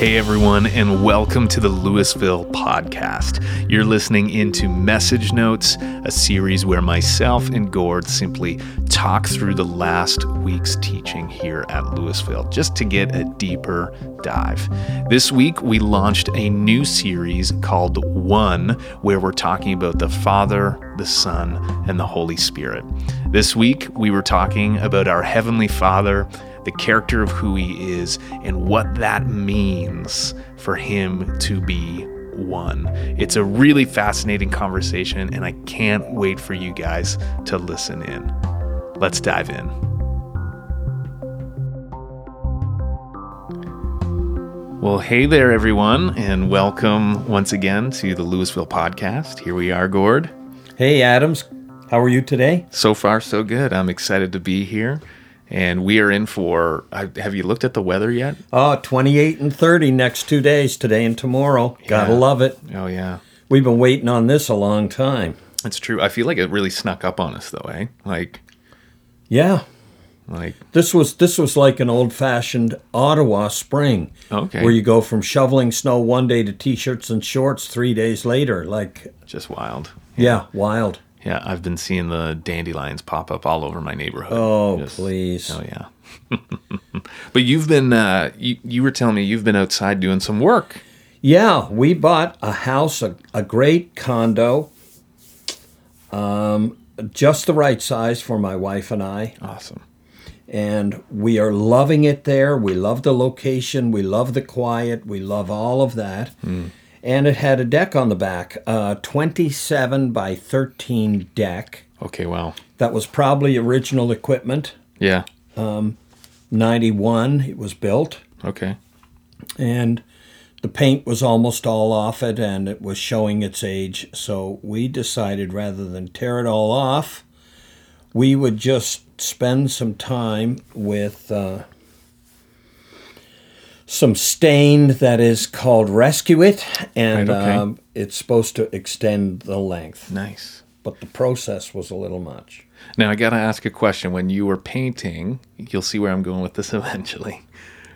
Hey everyone, and welcome to the Lewisville podcast. You're listening into Message Notes, a series where myself and Gord simply talk through the last week's teaching here at Lewisville, just to get a deeper dive. This week, we launched a new series called One, where we're talking about the Father, the Son, and the Holy Spirit. This week, we were talking about our Heavenly Father the character of who he is, and what that means for him to be one. It's a really fascinating conversation, and I can't wait for you guys to listen in. Let's dive in. Well, hey there, everyone, and welcome once again to the Lewisville podcast. Here we are, Gord. Hey, Adams. How are you today? So far, so good. I'm excited to be here and we are in for have you looked at the weather yet? Oh 28 and 30 next two days today and tomorrow. Yeah. gotta love it. Oh yeah. We've been waiting on this a long time. It's true. I feel like it really snuck up on us though eh? Like yeah. like this was this was like an old-fashioned ottawa spring. Okay. Where you go from shoveling snow one day to t-shirts and shorts three days later. Like just wild. yeah, yeah wild yeah, I've been seeing the dandelions pop up all over my neighborhood. Oh, Just, please. Oh, yeah. but you've been, uh, you, you were telling me you've been outside doing some work. Yeah, we bought a house, a, a great condo, um, just the right size for my wife and I. Awesome. And we are loving it there. We love the location. We love the quiet. We love all of that. Mm and it had a deck on the back, a 27 by 13 deck. Okay, wow. That was probably original equipment. Yeah. Um, 91 it was built. Okay. And the paint was almost all off it and it was showing its age. So we decided rather than tear it all off, we would just spend some time with uh, some stain that is called Rescue It, and right, okay. um, it's supposed to extend the length. Nice. But the process was a little much. Now I got to ask a question. When you were painting, you'll see where I'm going with this eventually.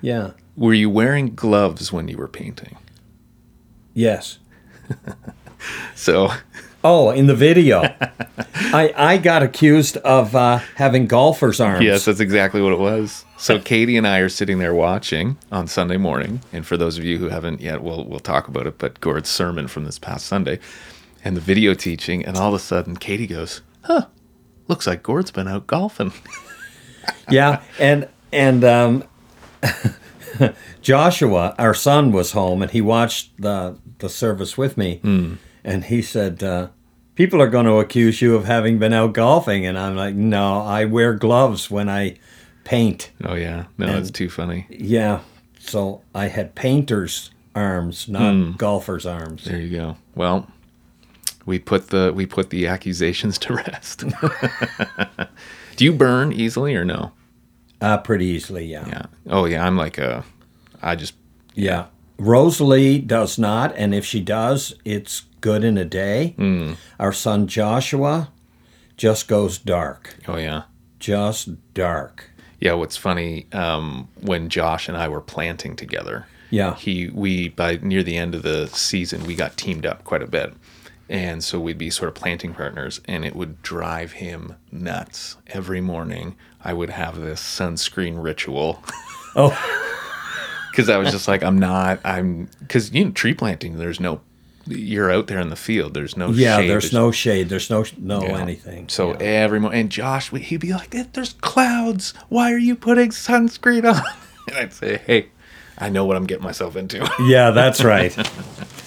Yeah. Were you wearing gloves when you were painting? Yes. so Oh, in the video, I I got accused of uh, having golfer's arms. Yes, that's exactly what it was. So Katie and I are sitting there watching on Sunday morning, and for those of you who haven't yet, we'll we'll talk about it. But Gord's sermon from this past Sunday, and the video teaching, and all of a sudden Katie goes, "Huh, looks like Gord's been out golfing." yeah, and and um, Joshua, our son, was home, and he watched the the service with me. Mm and he said, uh, "People are going to accuse you of having been out golfing," and I'm like, "No, I wear gloves when I paint." Oh yeah, no, and, that's too funny. Yeah, so I had painters' arms, not mm. golfers' arms. There you go. Well, we put the we put the accusations to rest. Do you burn easily or no? Uh, pretty easily, yeah. Yeah. Oh yeah, I'm like a, I just. Yeah. Rosalie does not, and if she does, it's good in a day. Mm. Our son Joshua just goes dark. Oh yeah, just dark. Yeah, what's funny um, when Josh and I were planting together. Yeah, he we by near the end of the season we got teamed up quite a bit, and so we'd be sort of planting partners, and it would drive him nuts every morning. I would have this sunscreen ritual. Oh. Because I was just like, I'm not, I'm, because, you know, tree planting, there's no you're out there in the field. There's no yeah. Shade. There's, there's no shade. There's no no yeah. anything. So yeah. every morning, and Josh, he'd be like, "There's clouds. Why are you putting sunscreen on?" And I'd say, "Hey, I know what I'm getting myself into." yeah, that's right.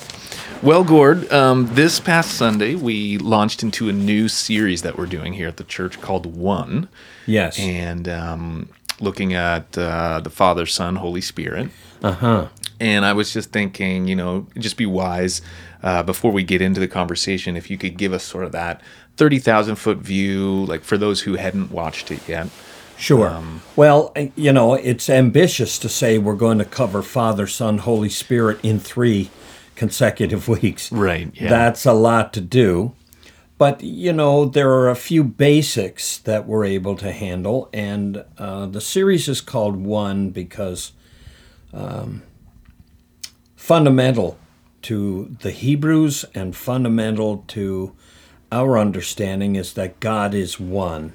well, Gord, um, this past Sunday we launched into a new series that we're doing here at the church called One. Yes, and um, looking at uh, the Father, Son, Holy Spirit. Uh huh. And I was just thinking, you know, just be wise uh, before we get into the conversation, if you could give us sort of that 30,000 foot view, like for those who hadn't watched it yet. Sure. Um, well, you know, it's ambitious to say we're going to cover Father, Son, Holy Spirit in three consecutive weeks. Right. Yeah. That's a lot to do. But, you know, there are a few basics that we're able to handle. And uh, the series is called One because um, fundamental to the Hebrews and fundamental to our understanding is that God is one.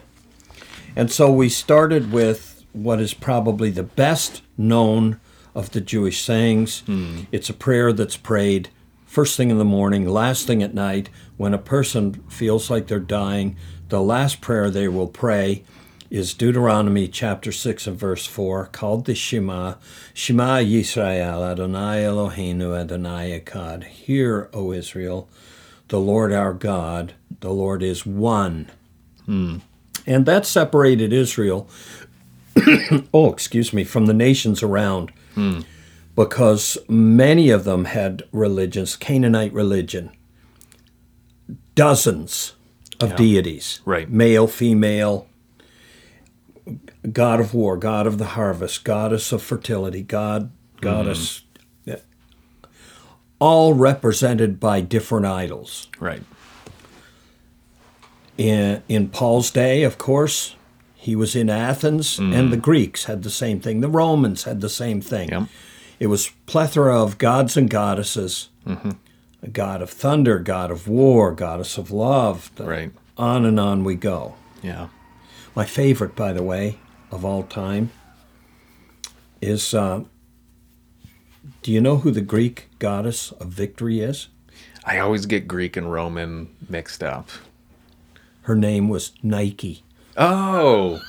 And so we started with what is probably the best known of the Jewish sayings. Hmm. It's a prayer that's prayed first thing in the morning, last thing at night, when a person feels like they're dying. The last prayer they will pray is Deuteronomy chapter 6 and verse 4, called the Shema. Shema Yisrael, Adonai Eloheinu, Adonai Echad. Hear, O Israel, the Lord our God, the Lord is one. Hmm. And that separated Israel, oh, excuse me, from the nations around hmm. because many of them had religions, Canaanite religion, dozens of Yeah. deities, Right. Male, female, god of war, god of the harvest, goddess of fertility, god, goddess, mm-hmm. yeah. all represented by different idols. Right. In, in Paul's day, of course, he was in Athens, and mm. the Greeks had the same thing. The Romans had the same thing. Yep. It was plethora of gods and goddesses. Mm-hmm. A god of thunder, god of war, goddess of love. the- Right. On and on we go. Yeah. My favorite, by the way, of all time is uh, do you know who the Greek goddess of victory is? I always get Greek and Roman mixed up. Her name was Nike Oh.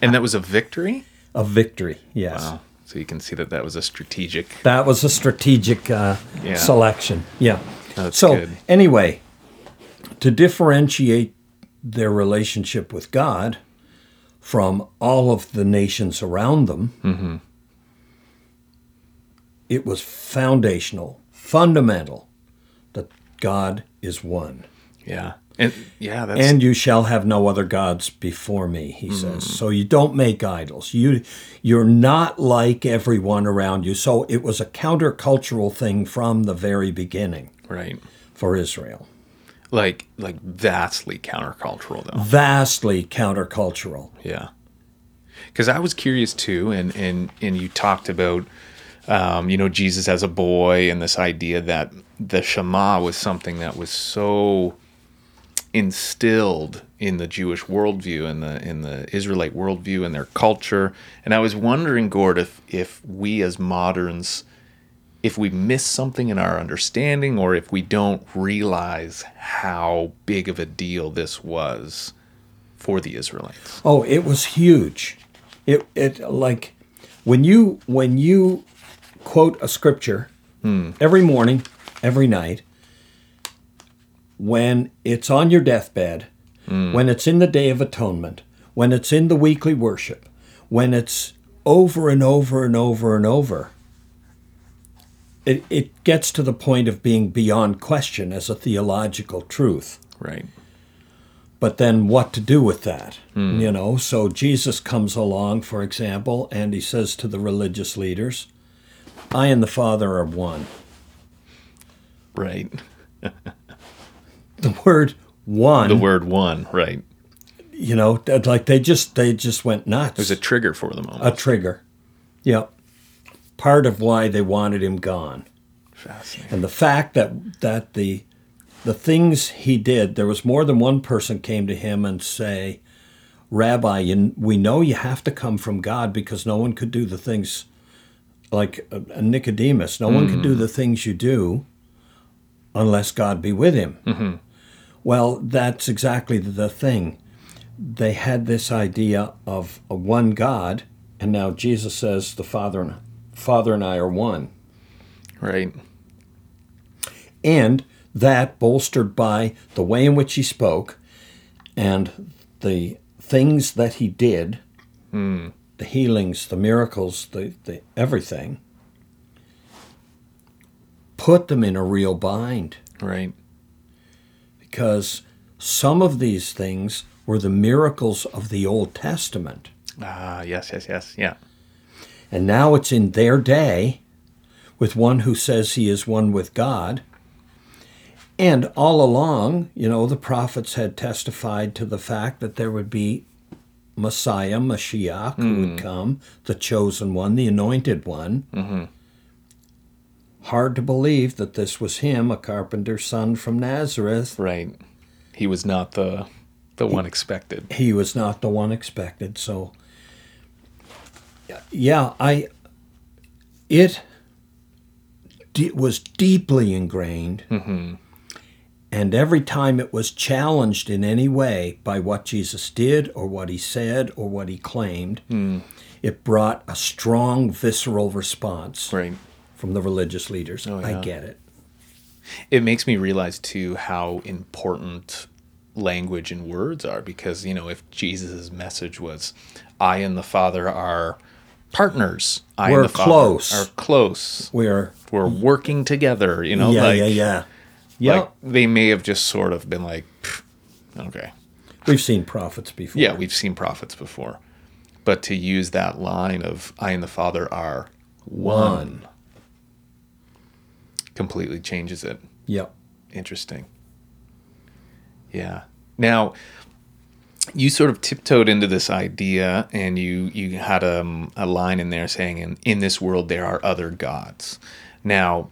and that was a victory? A victory, yes. Wow. So you can see that that was a strategic. That was a strategic uh, Yeah. selection. Yeah. That's so good. anyway, to differentiate their relationship with God from all of the nations around them, Mm-hmm. it was foundational, fundamental that God is one. Yeah. And yeah, that's And you shall have no other gods before me, he Mm. says. So you don't make idols. You you're not like everyone around you. So it was a countercultural thing from the very beginning right. for Israel. Like like vastly countercultural though. Vastly countercultural. Yeah. Because I was curious too, and and and you talked about, um, you know, Jesus as a boy, and this idea that the Shema was something that was so instilled in the Jewish worldview and the in the Israelite worldview and their culture. And I was wondering, Gord, if if we as moderns, if we miss something in our understanding, or if we don't realize how big of a deal this was for the Israelites. Oh, it was huge. It it like when you when you quote a scripture hmm. every morning, every night, when it's on your deathbed, hmm. when it's in the day of atonement, when it's in the weekly worship, when it's over and over and over and over, it, it gets to the point of being beyond question as a theological truth Right. but then what to do with that hmm. you know so jesus comes along for example and he says to the religious leaders i and the father are one Right. the word one The word one, right. you know like they just they just went nuts It was a trigger for them all. a trigger yep part of why they wanted him gone. Fascinating. and the fact that that the the things he did there was more than one person came to him and say rabbi you, we know you have to come from god because no one could do the things like uh, nicodemus. No one could do the things you do unless god be with him. Well that's exactly the thing. They had this idea of a one god and now jesus says the father and father and i are one Right. and that bolstered by the way in which he spoke and the things that he did the healings the miracles the, the everything put them in a real bind Right. because some of these things were the miracles of the old testament Ah, yes, yes, yes. Yeah. And now it's in their day with one who says he is one with God. And all along, you know, the prophets had testified to the fact that there would be Messiah, Mashiach, who would hmm. come, the chosen one, the anointed one. Mm-hmm. hard to believe that this was him, a carpenter's son from Nazareth. Right. He was not the the one expected. He was not the one expected. So, yeah, I. It d- was deeply ingrained. Mm-hmm. And every time it was challenged in any way by what Jesus did or what he said or what he claimed, mm. it brought a strong visceral response Right. from the religious leaders. Oh, I get it. It makes me realize too how important language and words are because you know if Jesus' message was I and the Father are partners. I We're and the close. Are close. We're We're working together, you know, yeah, like, yeah, yeah, yeah. like they may have just sort of been like okay. We've seen prophets before. Yeah, we've seen prophets before. But to use that line of I and the Father are one completely changes it. Yep. Interesting. Yeah. Now, you sort of tiptoed into this idea, and you you had um, a line in there saying, "In in this world there are other gods." Now,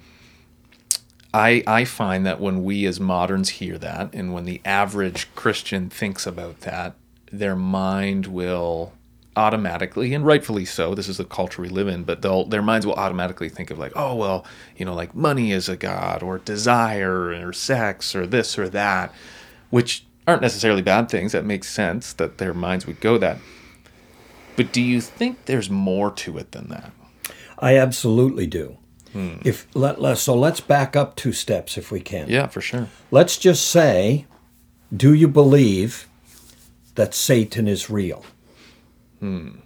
I I find that when we as moderns hear that, and when the average Christian thinks about that, their mind will automatically and rightfully so this is the culture we live in but their minds will automatically think of like oh well you know like money is a god or desire or sex or this or that which aren't necessarily bad things that makes sense that their minds would go that but do you think there's more to it than that I absolutely do. If let, let so let's back up two steps if we can. yeah for sure Let's just say, do you believe that Satan is real? Hmm.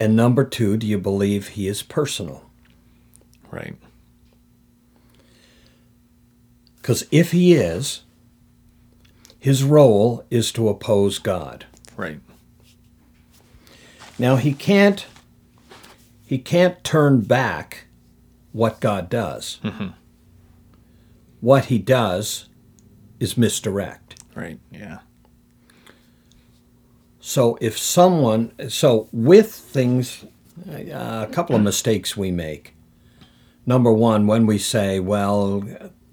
And number two, do you believe he is personal? right Because if he is, his role is to oppose God. right Now he can't he can't turn back what God does. What he does is misdirect. right yeah So if someone, so with things, uh, a couple of mistakes we make. Number one, when we say, well,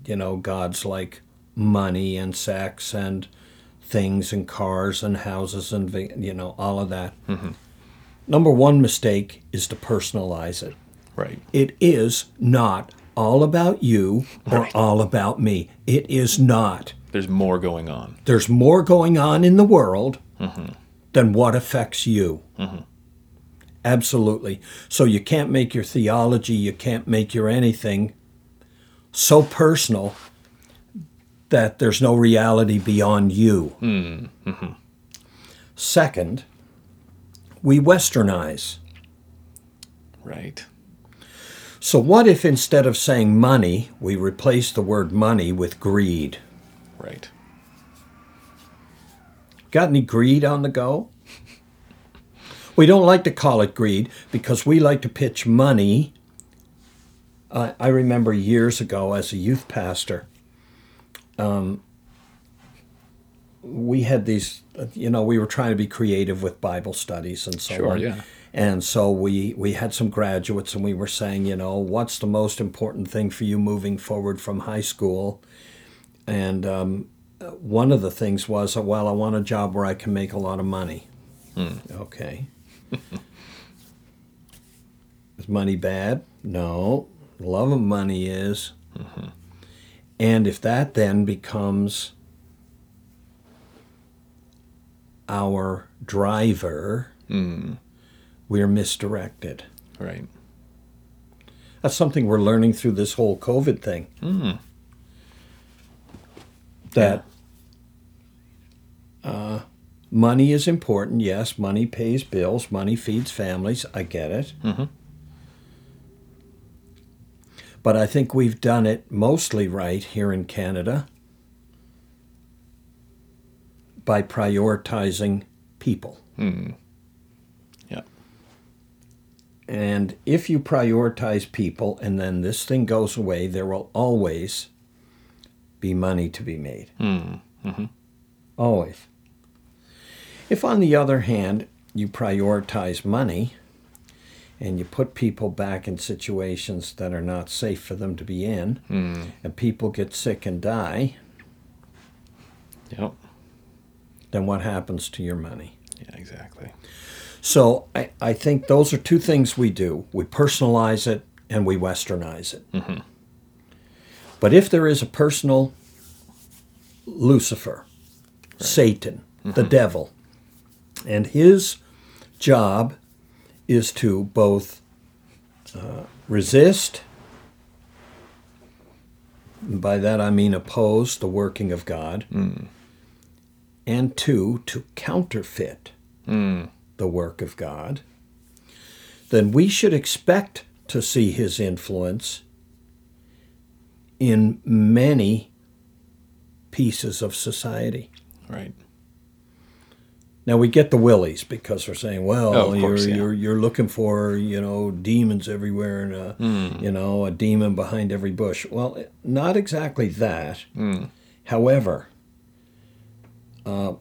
you know, God's like money and sex and things and cars and houses and, you know, all of that. Mm-hmm. Number one mistake is to personalize it. right It is not all about you or Right. all about me. It is not. there's more going on There's more going on in the world mm-hmm. than what affects you. Mm-hmm. Absolutely. So you can't make your theology, you can't make your anything so personal that there's no reality beyond you. Second, we westernize. right So, what if instead of saying money, we replace the word money with greed? right Got any greed on the go? We don't like to call it greed because we like to pitch money. I I remember years ago as a youth pastor, um, we had these, you know, we were trying to be creative with Bible studies and so Sure, on. yeah. And so we, we had some graduates and we were saying, you know, what's the most important thing for you moving forward from high school? And um, one of the things was, well, I want a job where I can make a lot of money. Okay. is money bad? No. Love of money is. And if that then becomes our driver, hmm. we're misdirected. right That's something we're learning through this whole COVID thing. Hmm. That uh, money is important. Yes, money pays bills. Money feeds families. I get it. Mm-hmm. But I think we've done it mostly right here in Canada by prioritizing people. Hmm. yeah And if you prioritize people and then this thing goes away, there will always be money to be made. Hmm. Mm-hmm. Always. If, on the other hand, you prioritize money and you put people back in situations that are not safe for them to be in, hmm. and people get sick and die, Yep. then what happens to your money? Yeah, exactly. So I, I think those are two things we do. We personalize it and we westernize it. Mm-hmm. But if there is a personal Lucifer, Satan, the mm-hmm. devil, and his job is to both uh, resist, by that I mean oppose the working of God, and two, to counterfeit the work of God, then we should expect to see his influence in many pieces of society. Right. Now we get the willies because they're saying, "Well, Oh, you're course, yeah. you're you're looking for you know demons everywhere and a, Hmm. you know a demon behind every bush." Well, not exactly that. Hmm. However, uh,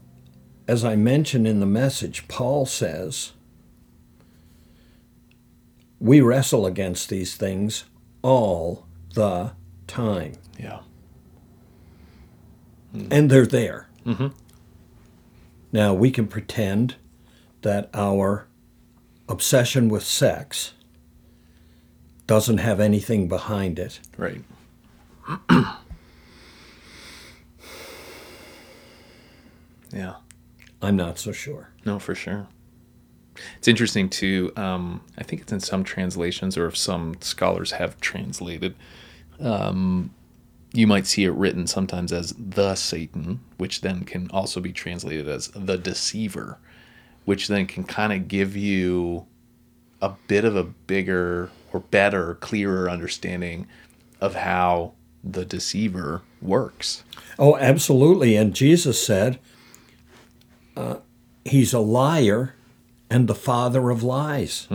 as I mentioned in the message, Paul says, "We wrestle against these things all the time, Yeah. and they're there." Mhm. Now, we can pretend that our obsession with sex doesn't have anything behind it. Right. yeah. I'm not so sure. No, for sure. It's interesting too. Um, I think it's in some translations, or if some scholars have translated, um, you might see it written sometimes as the Satan, which then can also be translated as the deceiver, which then can kind of give you a bit of a bigger or better, clearer understanding of how the deceiver works. Oh, absolutely. And Jesus said, uh, He's a liar and the father of lies,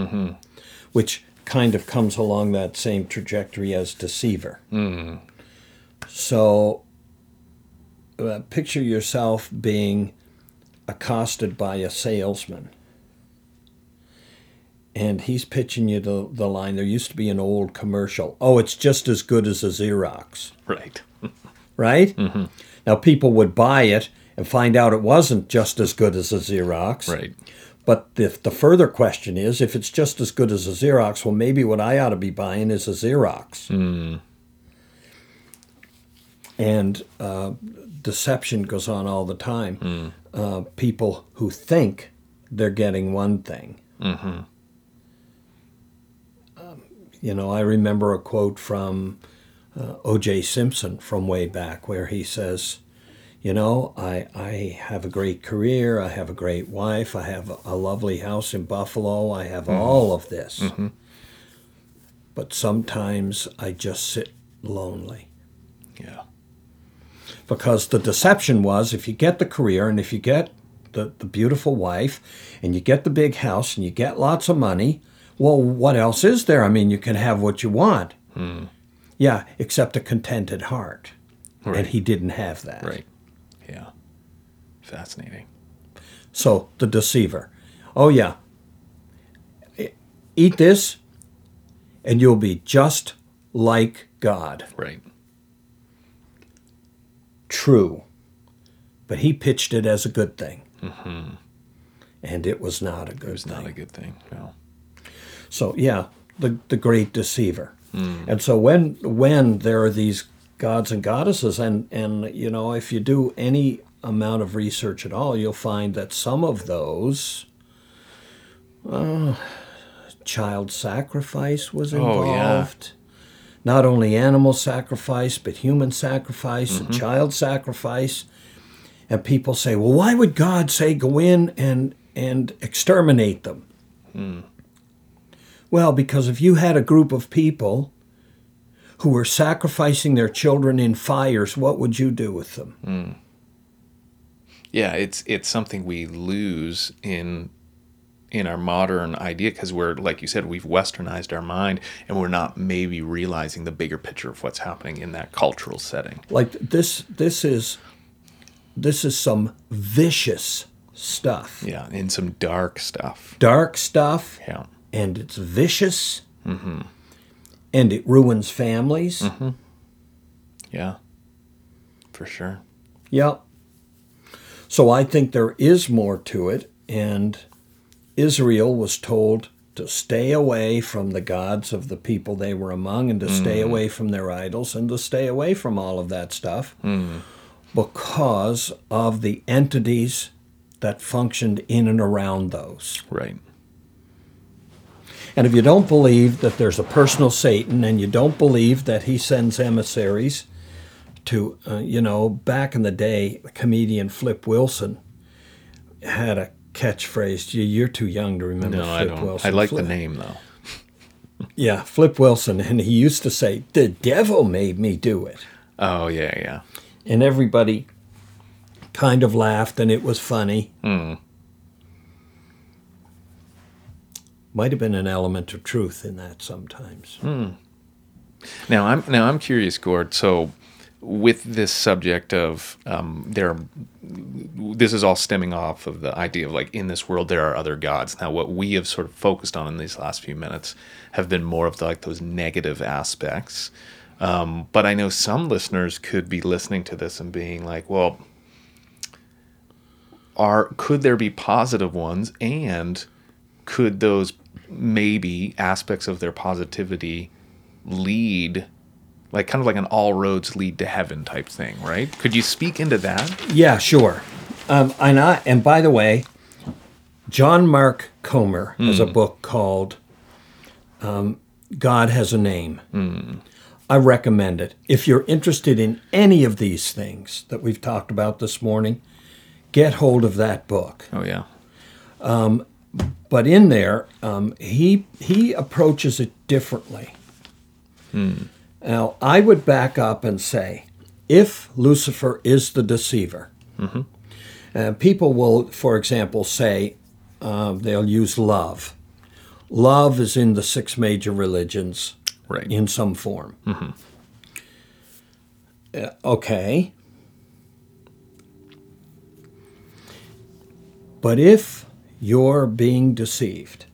which kind of comes along that same trajectory as deceiver. So uh, picture yourself being accosted by a salesman. And he's pitching you the, the line. There used to be an old commercial. Oh, it's just as good as a Xerox Right. right? Now people would buy it and find out it wasn't just as good as a Xerox. Right. But the, the further question is, if it's just as good as a Xerox, well, maybe what I ought to be buying is a Xerox. And uh, deception goes on all the time. Uh, people who think they're getting one thing. Um, you know, I remember a quote from uh, O.J. Simpson from way back where he says, you know, I, I have a great career, I have a great wife, I have a, a lovely house in Buffalo, I have all of this. But sometimes I just sit lonely. Yeah. Because the deception was if you get the career and if you get the, the beautiful wife and you get the big house and you get lots of money, well, what else is there? I mean, you can have what you want. Hmm. Yeah, except a contented heart. Right. And he didn't have that. Right. Yeah. Fascinating. So the deceiver. Oh, yeah. Eat this and you'll be just like God. Right. True. But he pitched it as a good thing. And it was not a good It was thing. not a good thing. No. So yeah, the the great deceiver. And so when when there are these gods and goddesses, and and you know if you do any amount of research at all, you'll find that some of those. Uh, child sacrifice was Oh, involved. yeah. Not only animal sacrifice, but human sacrifice and child sacrifice. And people say, well, why would God say go in and, and exterminate them? Hmm. Well, because if you had a group of people who were sacrificing their children in fires, what would you do with them? Hmm. Yeah, it's it's something we lose in in our modern idea because we're like you said we've westernized our mind and we're not maybe realizing the bigger picture of what's happening in that cultural setting. Like this this is this is some vicious stuff. Yeah, and some dark stuff. Dark stuff Yeah. and it's vicious Mm-hmm. and it ruins families. Mm-hmm. Yeah. For sure. Yep. So I think there is more to it, and Israel was told to stay away from the gods of the people they were among and to stay away from their idols and to stay away from all of that stuff because of the entities that functioned in and around those. Right. And if you don't believe that there's a personal Satan and you don't believe that he sends emissaries to, uh, you know, back in the day, the comedian Flip Wilson had a catchphrase. You- You're too young to remember No, Flip I don't. Wilson. I like Flip, the name though. Yeah, Flip Wilson. And he used to say, The devil made me do it. Oh yeah, yeah. And everybody kind of laughed and it was funny. Hmm. Might have been an element of truth in that sometimes. Hmm. Now I'm now I'm curious, Gord. So with this subject of um, there, this is all stemming off of the idea of like in this world there are other gods. Now what we have sort of focused on in these last few minutes have been more of like those negative aspects. Um, but I know some listeners could be listening to this and being like, well, are could there be positive ones and could those maybe aspects of their positivity lead like kind of like an all roads lead to heaven type thing right could you speak into that Yeah, sure. Um, and I, and by the way, John Mark Comer has a book called um, "God Has a Name." I recommend it. If you're interested in any of these things that we've talked about this morning, get hold of that book. oh yeah But in there, um, he he approaches it differently. Now, I would back up and say, if Lucifer is the deceiver, uh, people will, for example, say uh, they'll use love. Love is in the six major religions right in some form. Uh, okay. But if you're being deceived,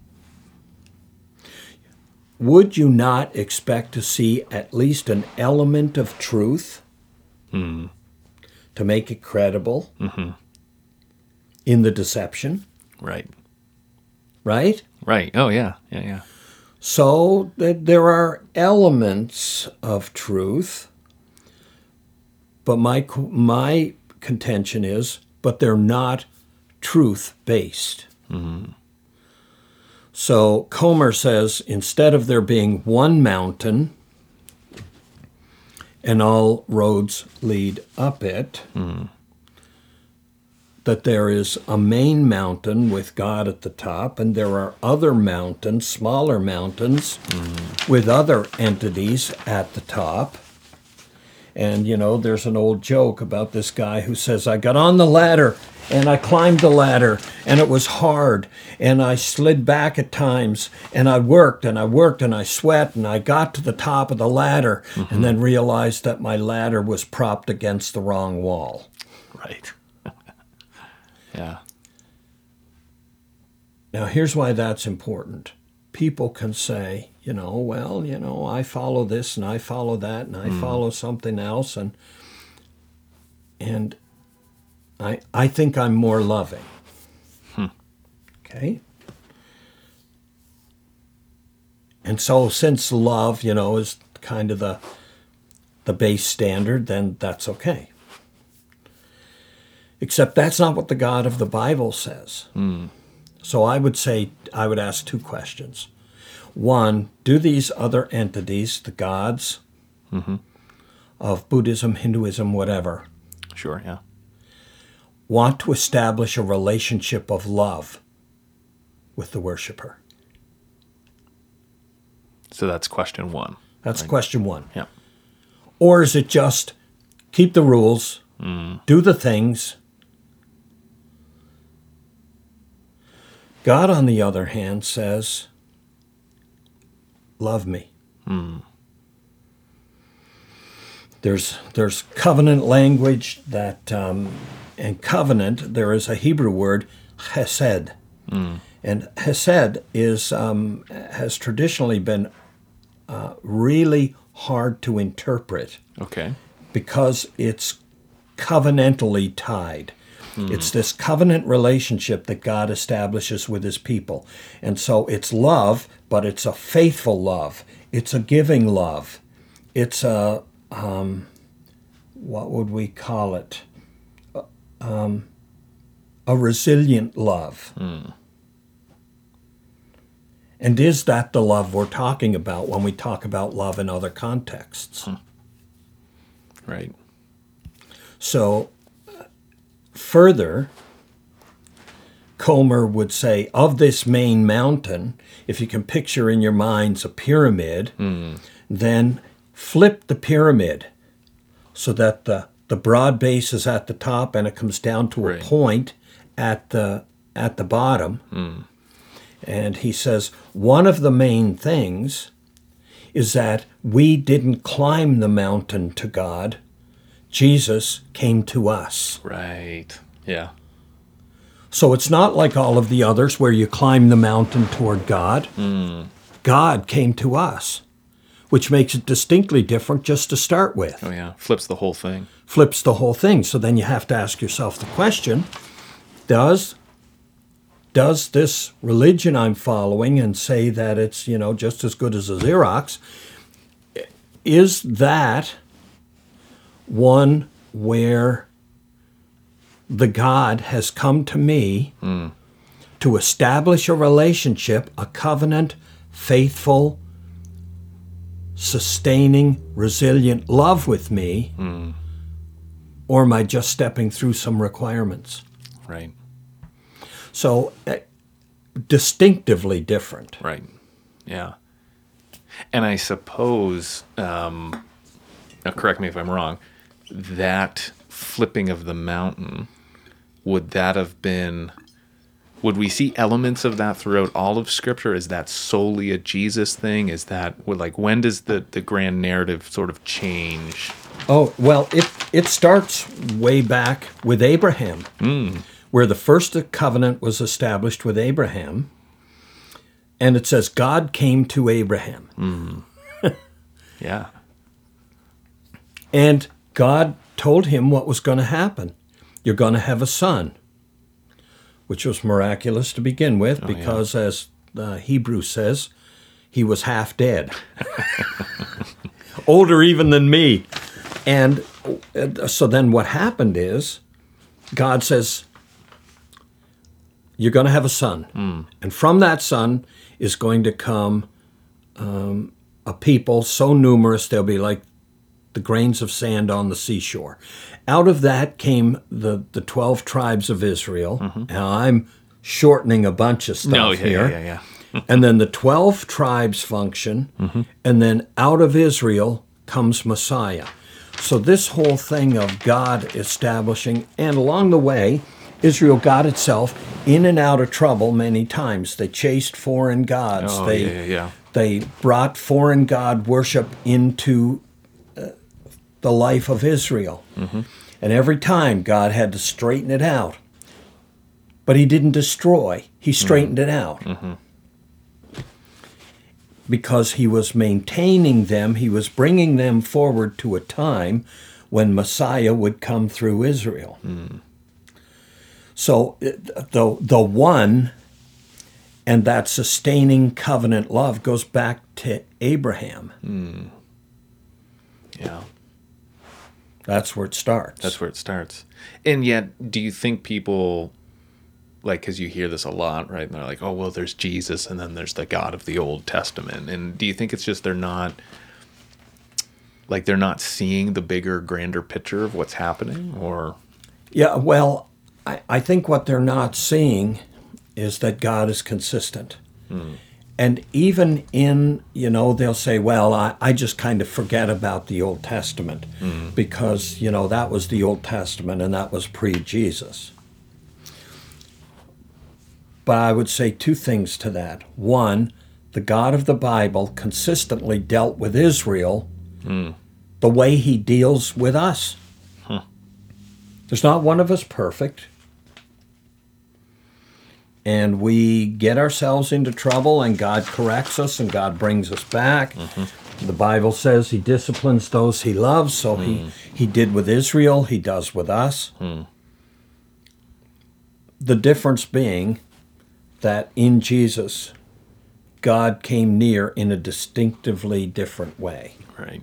would you not expect to see at least an element of truth? Hmm. To make it credible? Mm-hmm. In the deception? right. Right? right. Oh yeah. Yeah yeah. So th- there are elements of truth, but my my contention is, but they're not truth based. Mm-hmm. So Comer says instead of there being one mountain and all roads lead up it, that there is a main mountain with God at the top, and there are other mountains, smaller mountains, with other entities at the top. And, you know, there's an old joke about this guy who says, I got on the ladder and I climbed the ladder and it was hard and I slid back at times and I worked and I worked and I sweat and I got to the top of the ladder and then realized that my ladder was propped against the wrong wall. right yeah Now, here's why that's important. People can say, you know, well, you know, I follow this and I follow that and I hmm. follow something else and and I I think I'm more loving. Hmm. Okay? And so since love, you know, is kind of the the base standard, then that's okay. Except that's not what the God of the Bible says. Hmm. So I would say, I would ask two questions. One, do these other entities, the gods mm-hmm. of Buddhism, Hinduism, whatever, sure yeah want to establish a relationship of love with the worshiper? so that's question one That's question one. yeah Or is it just keep the rules, do the things? God, on the other hand, says, Love me. There's, there's covenant language that, um, and covenant, there is a Hebrew word, chesed. And Hesed is um, has traditionally been uh, really hard to interpret Okay. because it's covenantally tied. It's this covenant relationship that God establishes with his people. And so it's love, but it's a faithful love. It's a giving love. It's a, um, what would we call it? Um, a resilient love. Hmm. And is that the love we're talking about when we talk about love in other contexts? Hmm. Right. So, further, Comer would say of this main mountain, if you can picture in your minds a pyramid, hmm. then flip the pyramid so that the, the broad base is at the top and it comes down to Right. a point at the at the bottom. And he says one of the main things is that we didn't climb the mountain to God. Jesus came to us. Right. Yeah. So it's not like all of the others where you climb the mountain toward God. Hmm. God came to us, which makes it distinctly different just to start with. Oh yeah. Flips the whole thing. Flips the whole thing. So then you have to ask yourself the question does does this religion I'm following and say that it's, you know, just as good as a Xerox, is that one where the God has come to me hmm. to establish a relationship, a covenant, faithful, sustaining, resilient love with me? Or am I just stepping through some requirements? Right. So, eh, distinctively different. Right. Yeah. And I suppose, um, now correct me if I'm wrong, that flipping of the mountain, would that have been, would we see elements of that throughout all of Scripture? Is that solely a Jesus thing? Is that, like, when does the, the grand narrative sort of change? Oh, well, it, it starts way back with Abraham, hmm. where the first covenant was established with Abraham. And it says, God came to Abraham. Hmm. Yeah. And God told him what was going to happen. You're going to have a son, which was miraculous to begin with because, as the Hebrew says, he was half dead, older even than me. And uh, so then what happened is God says, You're going to have a son. And from that son is going to come um, a people so numerous they'll be like the grains of sand on the seashore. Out of that came the, the 12 tribes of Israel. Mm-hmm. And I'm shortening a bunch of stuff No, yeah, here. yeah, yeah, yeah. and then the 12 tribes function. Mm-hmm. And then out of Israel comes Messiah. So this whole thing of God establishing, and along the way, Israel got itself in and out of trouble many times. They chased foreign gods. Oh, they, yeah, yeah, they brought foreign god worship into the life of Israel. Mm-hmm. And every time God had to straighten it out. But he didn't destroy, he mm-hmm. straightened it out. Mm-hmm. Because he was maintaining them, he was bringing them forward to a time when Messiah would come through Israel. Mm. So the, the one and that sustaining covenant love goes back to Abraham. Mm. Yeah. That's where it starts. That's where it starts. And yet, do you think people, like, because you hear this a lot, right? And they're like, oh, well, there's Jesus and then there's the God of the Old Testament. And do you think it's just they're not, like, they're not seeing the bigger, grander picture of what's happening? Or, Yeah, well, I, I think what they're not seeing is that God is consistent. Hmm. And even in, you know, they'll say, well, I, I just kind of forget about the Old Testament mm-hmm. because, you know, that was the Old Testament and that was pre Jesus. But I would say two things to that. One, the God of the Bible consistently dealt with Israel mm. the way he deals with us. There's not one of us perfect. And we get ourselves into trouble, and God corrects us, and God brings us back. Mm-hmm. The Bible says He disciplines those He loves, so He mm. He did with Israel, He does with us. Mm. The difference being that in Jesus, God came near in a distinctively different way. Right.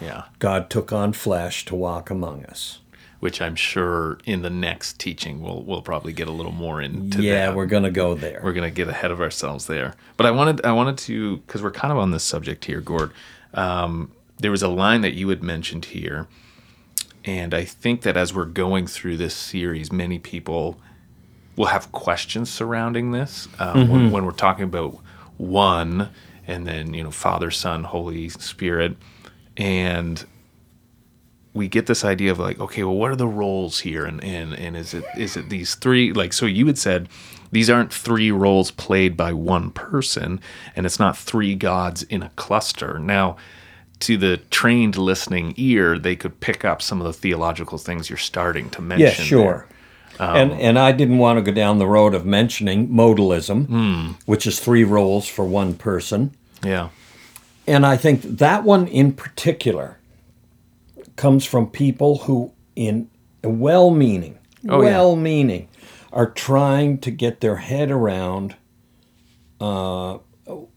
Yeah. God took on flesh to walk among us. Which I'm sure in the next teaching we'll we'll probably get a little more into. yeah, that. we're going to go there. we're gonna get ahead of ourselves there. But I wanted I wanted to because we're kind of on this subject here, Gord. Um, there was a line that you had mentioned here, and I think that as we're going through this series, many people will have questions surrounding this um, when, when we're talking about one, and then you know Father, Son, Holy Spirit, and we get this idea of like, okay, well, what are the roles here, and and and is it is it these three? Like, so you had said these aren't three roles played by one person, and it's not three gods in a cluster. Now, to the trained listening ear, they could pick up some of the theological things you're starting to mention. Yeah, sure. and um, and I didn't want to go down the road of mentioning modalism, hmm. which is three roles for one person. Yeah. And I think that one in particular comes from people who, in well meaning, Oh, well meaning, are trying to get their head around uh,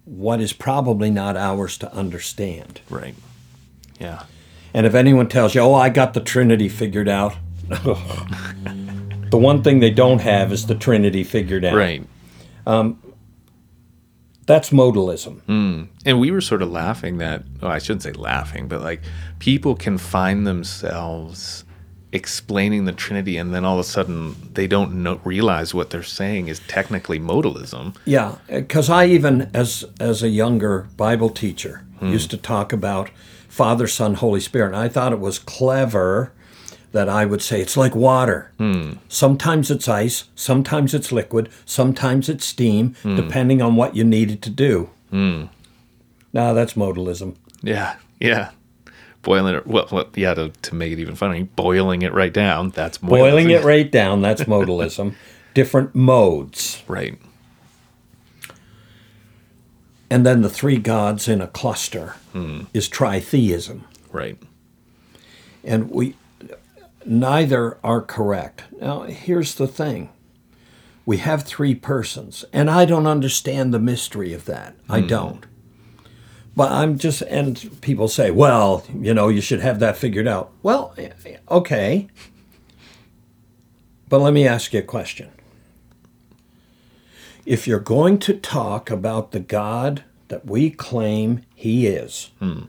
what is probably not ours to understand. Right. Yeah. And if anyone tells you, oh, I got the Trinity figured out, the one thing they don't have is the Trinity figured out. Right. That's modalism. Hmm. And we were sort of laughing that, well, I shouldn't say laughing, but like people can find themselves explaining the Trinity and then all of a sudden they don't know, realize what they're saying is technically modalism. Yeah, uh, because I even, as as a younger Bible teacher, hmm. used to talk about Father, Son, Holy Spirit, and I thought it was clever that I would say it's like water. Hmm. Sometimes it's ice, sometimes it's liquid, sometimes it's steam, hmm. depending on what you needed to do. Hmm. Now that's modalism. Yeah. Yeah. Boiling it, well, well yeah, to, to make it even funny, boiling it right down, that's Boiling it right down, that's modalism. Different modes. Right. And then the three gods in a cluster is tritheism. Right. and we neither are correct. Now, here's the thing. We have three persons, and I don't understand the mystery of that. I hmm. don't. But I'm just, and people say, well, you know, you should have that figured out. Well, eh, eh, okay. But let me ask you a question. If you're going to talk about the God that we claim He is, hmm.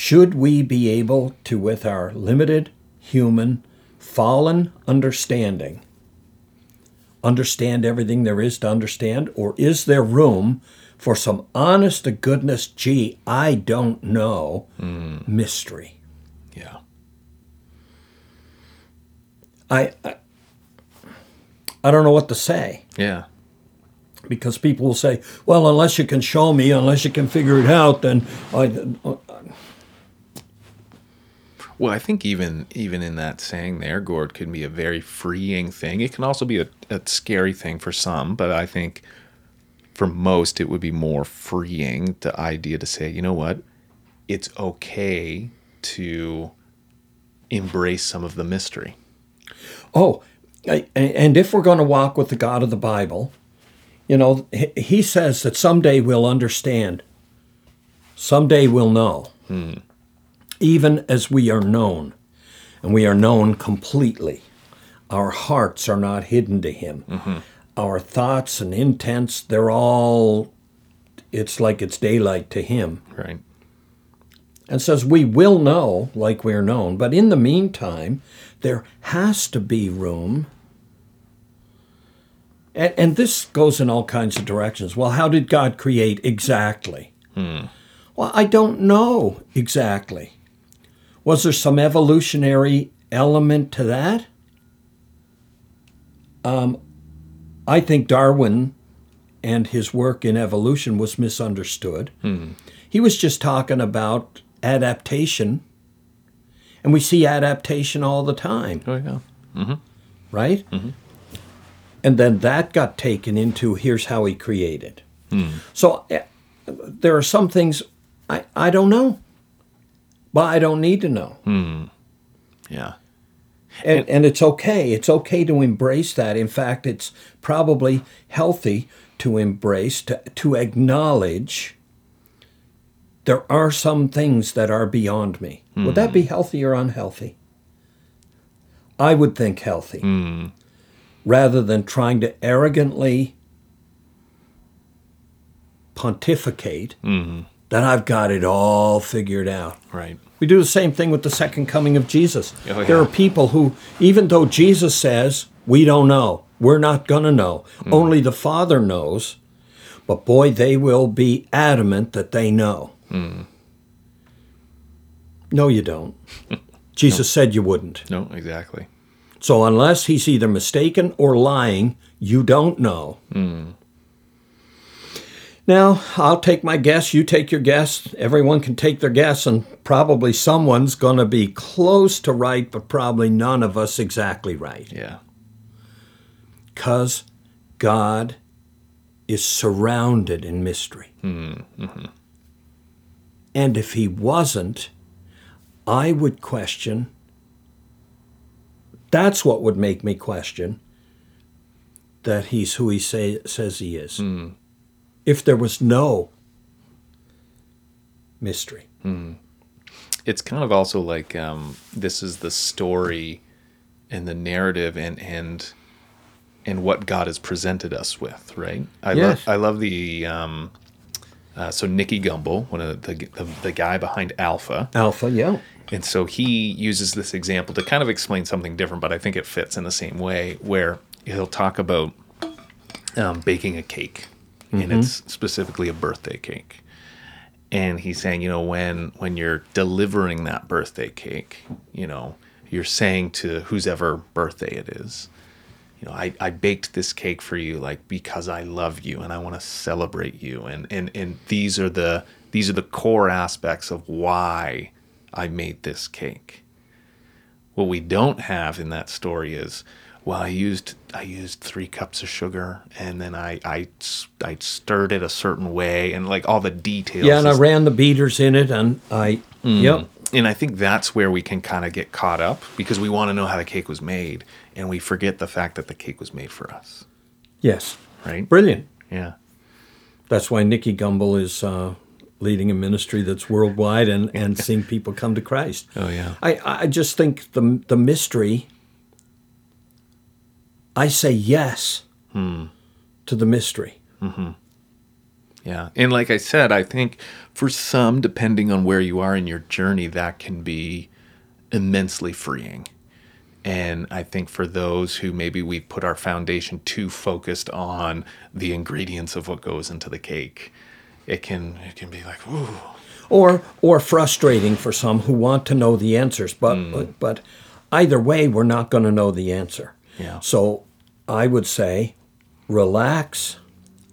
Should we be able to, with our limited human, fallen understanding, understand everything there is to understand? Or is there room for some honest to goodness, gee, I don't know hmm. mystery? Yeah. I, I, I don't know what to say Yeah. because people will say, well, unless you can show me, unless you can figure it out, then I, Well, I think even even in that saying there, Gord can be a very freeing thing. It can also be a, a scary thing for some, but I think for most it would be more freeing the idea to say, you know what, it's okay to embrace some of the mystery. Oh, and if we're going to walk with the God of the Bible, you know, he- he says that someday we'll understand. Someday we'll know. Hmm. Even as we are known, and we are known completely. Our hearts are not hidden to him. Mm-hmm. Our thoughts and intents, they're all, it's like it's daylight to him. Right. and says we will know like we're known but in the meantime there has to be room. And, and this goes in all kinds of directions. Well how did god create exactly? Hmm. Well i don't know exactly was there some evolutionary element to that um, i think darwin and his work in evolution was misunderstood he was just talking about adaptation. And we see adaptation all the time, Oh yeah. right? And then that got taken into here's how he created. So eh, there are some things I, I don't know, but I don't need to know. Hmm. Yeah. And, and it's okay. It's okay to embrace that. In fact, it's probably healthy to embrace, to, to acknowledge there are some things that are beyond me. Would that be hmm. healthy or unhealthy? I would think healthy. Hmm. Rather than trying to arrogantly pontificate that I've got it all figured out. Right. We do the same thing with the second coming of Jesus. Oh, There are people who, even though Jesus says, we don't know, we're not going to know, Hmm. only the Father knows, but boy, they will be adamant that they know. Hmm. No, you don't. Jesus said you wouldn't. No, exactly. So unless he's either mistaken or lying, you don't know. Now, I'll take my guess, you take your guess. Everyone can take their guess, and probably someone's going to be close to right, but probably none of us exactly right. Yeah. Because God is surrounded in mystery. Hmm, mm-hmm. And if he wasn't, I would question. That's what would make me question that he's who he say, says he is. Hmm. If there was no mystery. It's kind of also like um, this is the story and the narrative and and and what God has presented us with, right? I Yes. love I love the um, uh, so Nicky Gumbel, one of the, the the guy behind Alpha, Alpha, yeah. And so he uses this example to kind of explain something different, but I think it fits in the same way, where he'll talk about um, baking a cake, and mm-hmm. it's specifically a birthday cake. And he's saying, you know, when when you're delivering that birthday cake, you know, you're saying to whose ever birthday it is, you know, I, I baked this cake for you like because I love you and I want to celebrate you and, and and these are the these are the core aspects of why I made this cake. What we don't have in that story is, well, I used I used three cups of sugar and then I I, I stirred it a certain way and like all the details. Yeah, and I ran the beaters in it, and I, yep. and I think that's where we can kind of get caught up because we want to know how the cake was made and we forget the fact that the cake was made for us, Yes. right? Brilliant. Yeah. That's why Nicky Gumbel is uh, leading a ministry that's worldwide and, and seeing people come to Christ. Oh yeah. I, I just think the, the mystery, I say yes hmm. to the mystery. Mm-hmm. Yeah. And like I said, I think for some, depending on where you are in your journey, that can be immensely freeing. And I think for those who maybe we've put our foundation too focused on the ingredients of what goes into the cake, it can it can be like, ooh, Or, or frustrating for some who want to know the answers. But, hmm. but, but either way, we're not going to know the answer. Yeah. So I would say relax,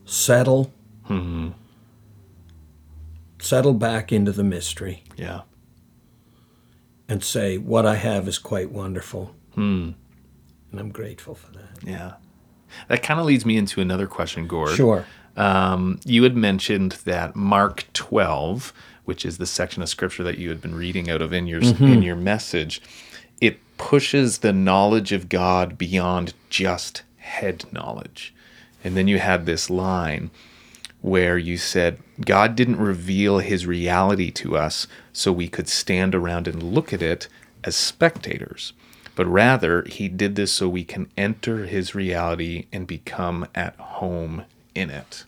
settle, mm-hmm. settle back into the mystery. yeah. and say, What I have is quite wonderful. Hmm. And I'm grateful for that. Yeah. That kind of leads me into another question, Gord. Sure. Um, you had mentioned that Mark 12, which is the section of scripture that you had been reading out of in your in mm-hmm. your message, pushes the knowledge of God beyond just head knowledge. And then you had this line where you said God didn't reveal his reality to us so we could stand around and look at it as spectators, but rather he did this so we can enter his reality and become at home in it.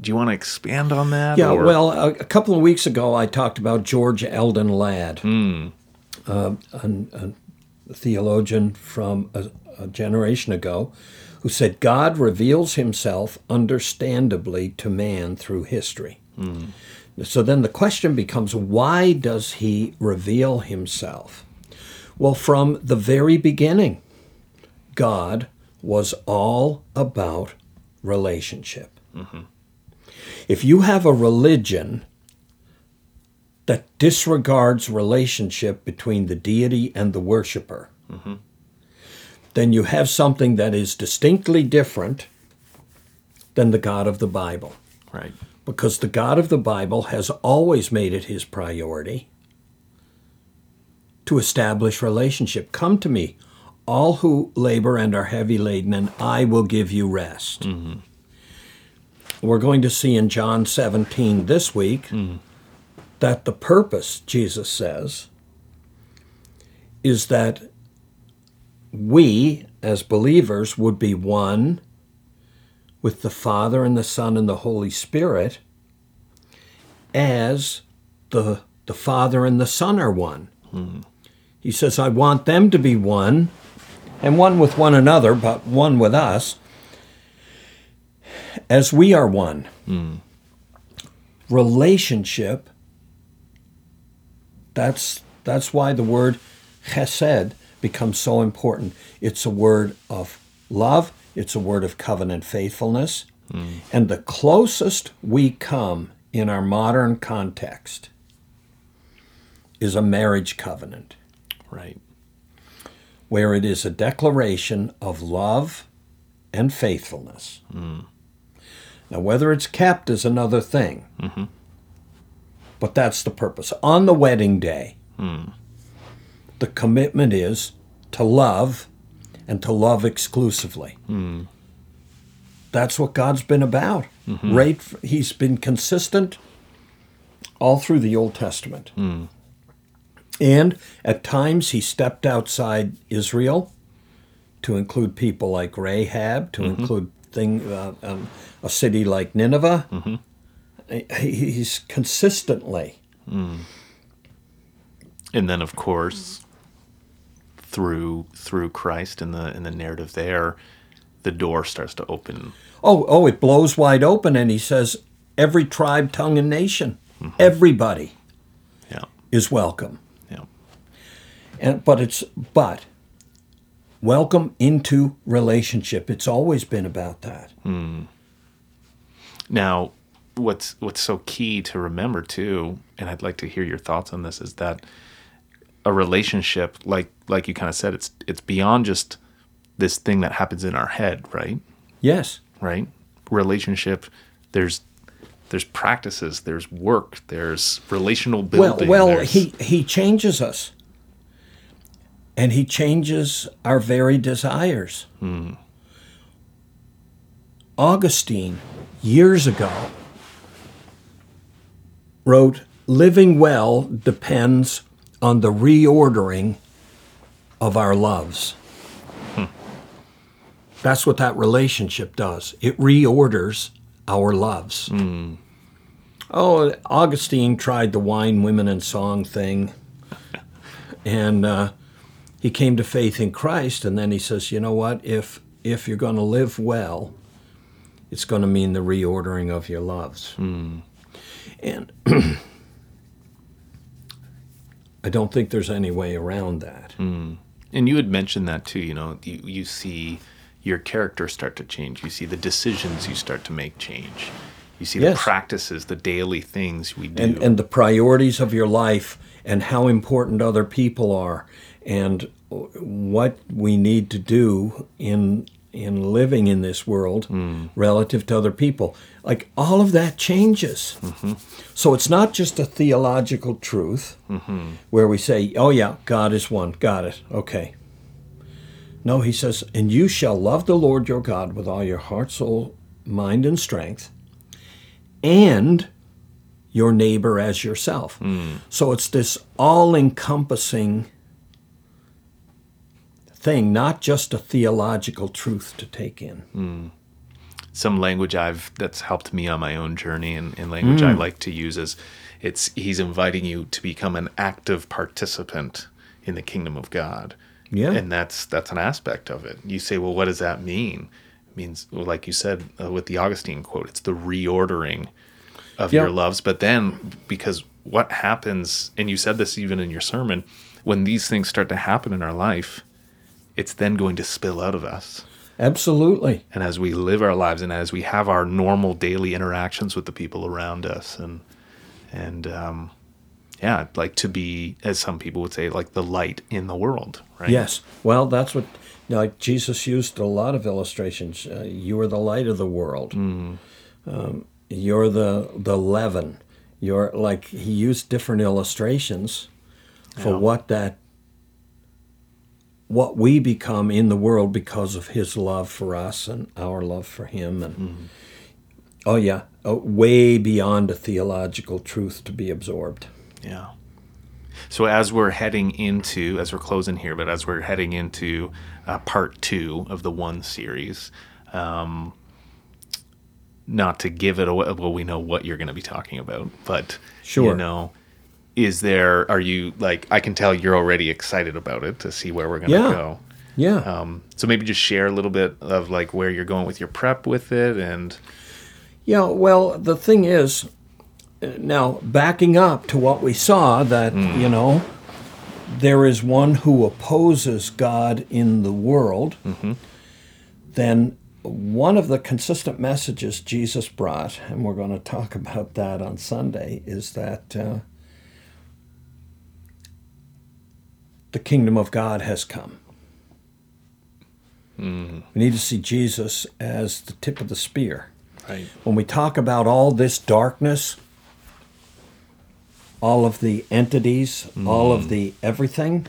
Do you want to expand on that? Yeah, or- well, a, couple of weeks ago, I talked about George Eldon Ladd, uh, Uh, an- a theologian from a, a generation ago, who said God reveals himself understandably to man through history. Hmm. So then the question becomes why does he reveal himself? Well, from the very beginning, God was all about relationship. Mm-hmm. If you have a religion that disregards relationship between the deity and the worshiper, mm-hmm. then you have something that is distinctly different than the God of the Bible. Right. Because the God of the Bible has always made it his priority to establish relationship. Come to me, all who labor and are heavy laden, and I will give you rest. Mm-hmm. We're going to see in John 17 this week mm. That the purpose, Jesus says, is that we as believers would be one with the Father and the Son and the Holy Spirit as the, the Father and the Son are one. Hmm. He says, I want them to be one, and one with one another, but one with us, as we are one. Hmm. Relationship, that's, that's why the word chesed becomes so important. It's a word of love, it's a word of covenant faithfulness, mm. and the closest we come in our modern context is a marriage covenant. Right. where it is a declaration of love and faithfulness. Mm. Now, whether it's kept is another thing, mm-hmm. But that's the purpose. On the wedding day, hmm. the commitment is to love and to love exclusively. Hmm. That's what God's been about. Mm-hmm. Right? He's been consistent all through the Old Testament. Hmm. And at times he stepped outside Israel to include people like Rahab, to mm-hmm. include thing, uh, um, a city like Nineveh. He- He's consistently. And then of course through through Christ in the in the narrative there, the door starts to open. Oh, oh, it blows wide open, and he says, every tribe, tongue, and nation, mm-hmm. everybody Yeah. is welcome. Yeah. And but it's but welcome into relationship. It's always been about that. Hmm. Now, what's what's so key to remember too, and I'd like to hear your thoughts on this, is that a relationship, like like you kind of said, it's it's beyond just this thing that happens in our head, right? Yes. Right? Relationship, there's there's practices, there's work, there's relational building. well, there's- he he changes us, and he changes our very desires. Hmm. Augustine, years ago, wrote, "Living well depends on the reordering of our loves." Hmm. That's what that relationship does. It reorders our loves. Hmm. Oh, Augustine tried the wine, women, and song thing, and uh, he came to faith in Christ. And then he says, "You know what? If if you're going to live well, it's going to mean the reordering of your loves." Hmm. And I don't think there's any way around that. Mm. And you had mentioned that too. You know, you, you see your character start to change. You see the decisions you start to make change. You see Yes. the practices, the daily things we do. and, and the priorities of your life and how important other people are and what we need to do in in living in this world hmm. relative to other people. Like all of that changes. Mm-hmm. So it's not just a theological truth mm-hmm. where we say oh yeah god is one. Got it. Okay. No he says and you shall love the lord your god with all your heart soul mind and strength and your neighbor as yourself. Hmm. So it's this all encompassing thing, not just a theological truth to take in. some language I've that's helped me on my own journey and, and language I like to use is it's he's inviting you to become an active participant in the kingdom of God. Yeah. And that's that's an aspect of it. You say, well, what does that mean? It means, well, like you said uh, with the Augustine quote, it's the reordering of Yeah. your loves. But then, because what happens, and you said this even in your sermon, when these things start to happen in our life, it's then going to spill out of us. Absolutely. And as we live our lives, and as we have our normal daily interactions with the people around us, and and um, yeah, like to be, as some people would say, like the light in the world, right? Yes. Well, that's what like Jesus used a lot of illustrations. Uh, you are the light of the world. Um, you're the the leaven. You're like he used different illustrations for Yeah. what that what we become in the world because of his love for us and our love for him and oh yeah uh, way beyond a theological truth to be absorbed Yeah. So as we're heading into, as we're closing here, but as we're heading into uh, part two of the one series, um, not to give it away, well, we know what you're going to be talking about, but Sure. you know, is there? Are you like? I can tell you're already excited about it to see where we're going to Yeah. go. yeah Um, so maybe just share a little bit of like where you're going with your prep with it, and Yeah, well, the thing is, uh, now backing up to what we saw, that, you know, there is one who opposes God in the world, then one of the consistent messages Jesus brought, and we're going to talk about that on Sunday, is that uh, the kingdom of God has come. Mm. We need to see Jesus as the tip of the spear. Right, when we talk about all this darkness, all of the entities, mm. all of the everything,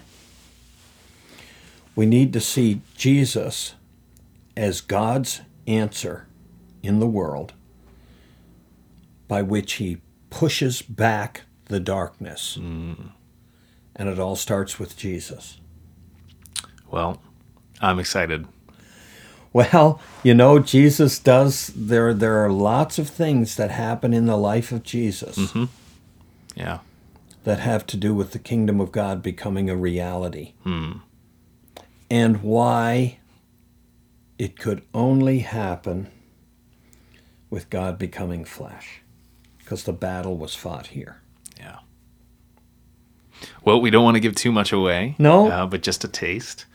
we need to see Jesus as God's answer in the world by which he pushes back the darkness. Mm. And it all starts with Jesus. well, I'm excited. Well, you know, Jesus does there there are lots of things that happen in the life of Jesus. Mm-hmm. Yeah, that have to do with the kingdom of God becoming a reality. Hmm. And why it could only happen with God becoming flesh. Because the battle was fought here. Well, we don't want to give too much away. No. Uh, but just a taste.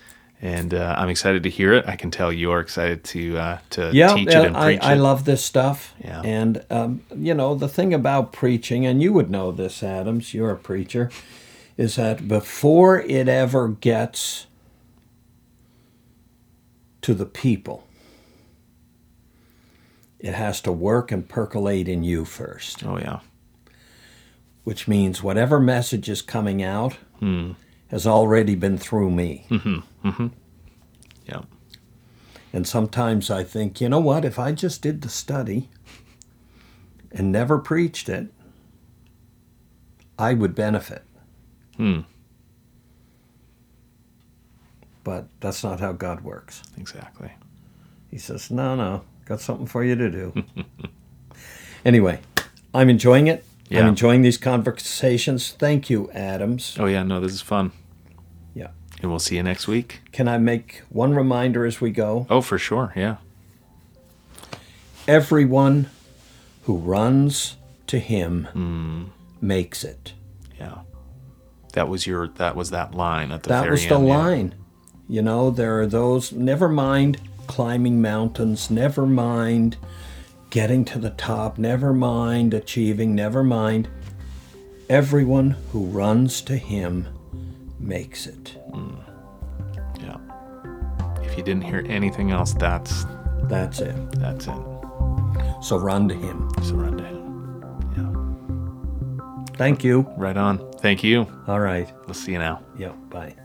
And uh, I'm excited to hear it. I can tell you're excited to uh, to Yeah, teach it and I, preach it. I love this stuff. Yeah. And, um, you know, the thing about preaching, and you would know this, Adams, you're a preacher, is that before it ever gets to the people, it has to work and percolate in you first, oh yeah. Which means whatever message is coming out Hmm. has already been through me. Yeah. And sometimes I think, you know what, if I just did the study and never preached it, I would benefit. Hmm. But that's not how God works. Exactly. He says, no, no, got something for you to do. anyway, I'm enjoying it. I'm Yeah. enjoying these conversations. Thank you, Adams. Oh yeah. No, this is fun. Yeah. And we'll see you next week. Can I make one reminder as we go? Oh, for sure. Yeah. Everyone who runs to him Hmm. makes it. Yeah. That was your. That was that line at the That was the end, yeah. line. You know, there are those, never mind climbing mountains, never mind getting to the top, never mind achieving, never mind. Everyone who runs to him makes it. Mm. Yeah. If you didn't hear anything else, that's That's it. that's it. So run to him. Surrender him. Yeah. Thank you. Right on. Thank you. All right. We'll see you now. Yeah, bye.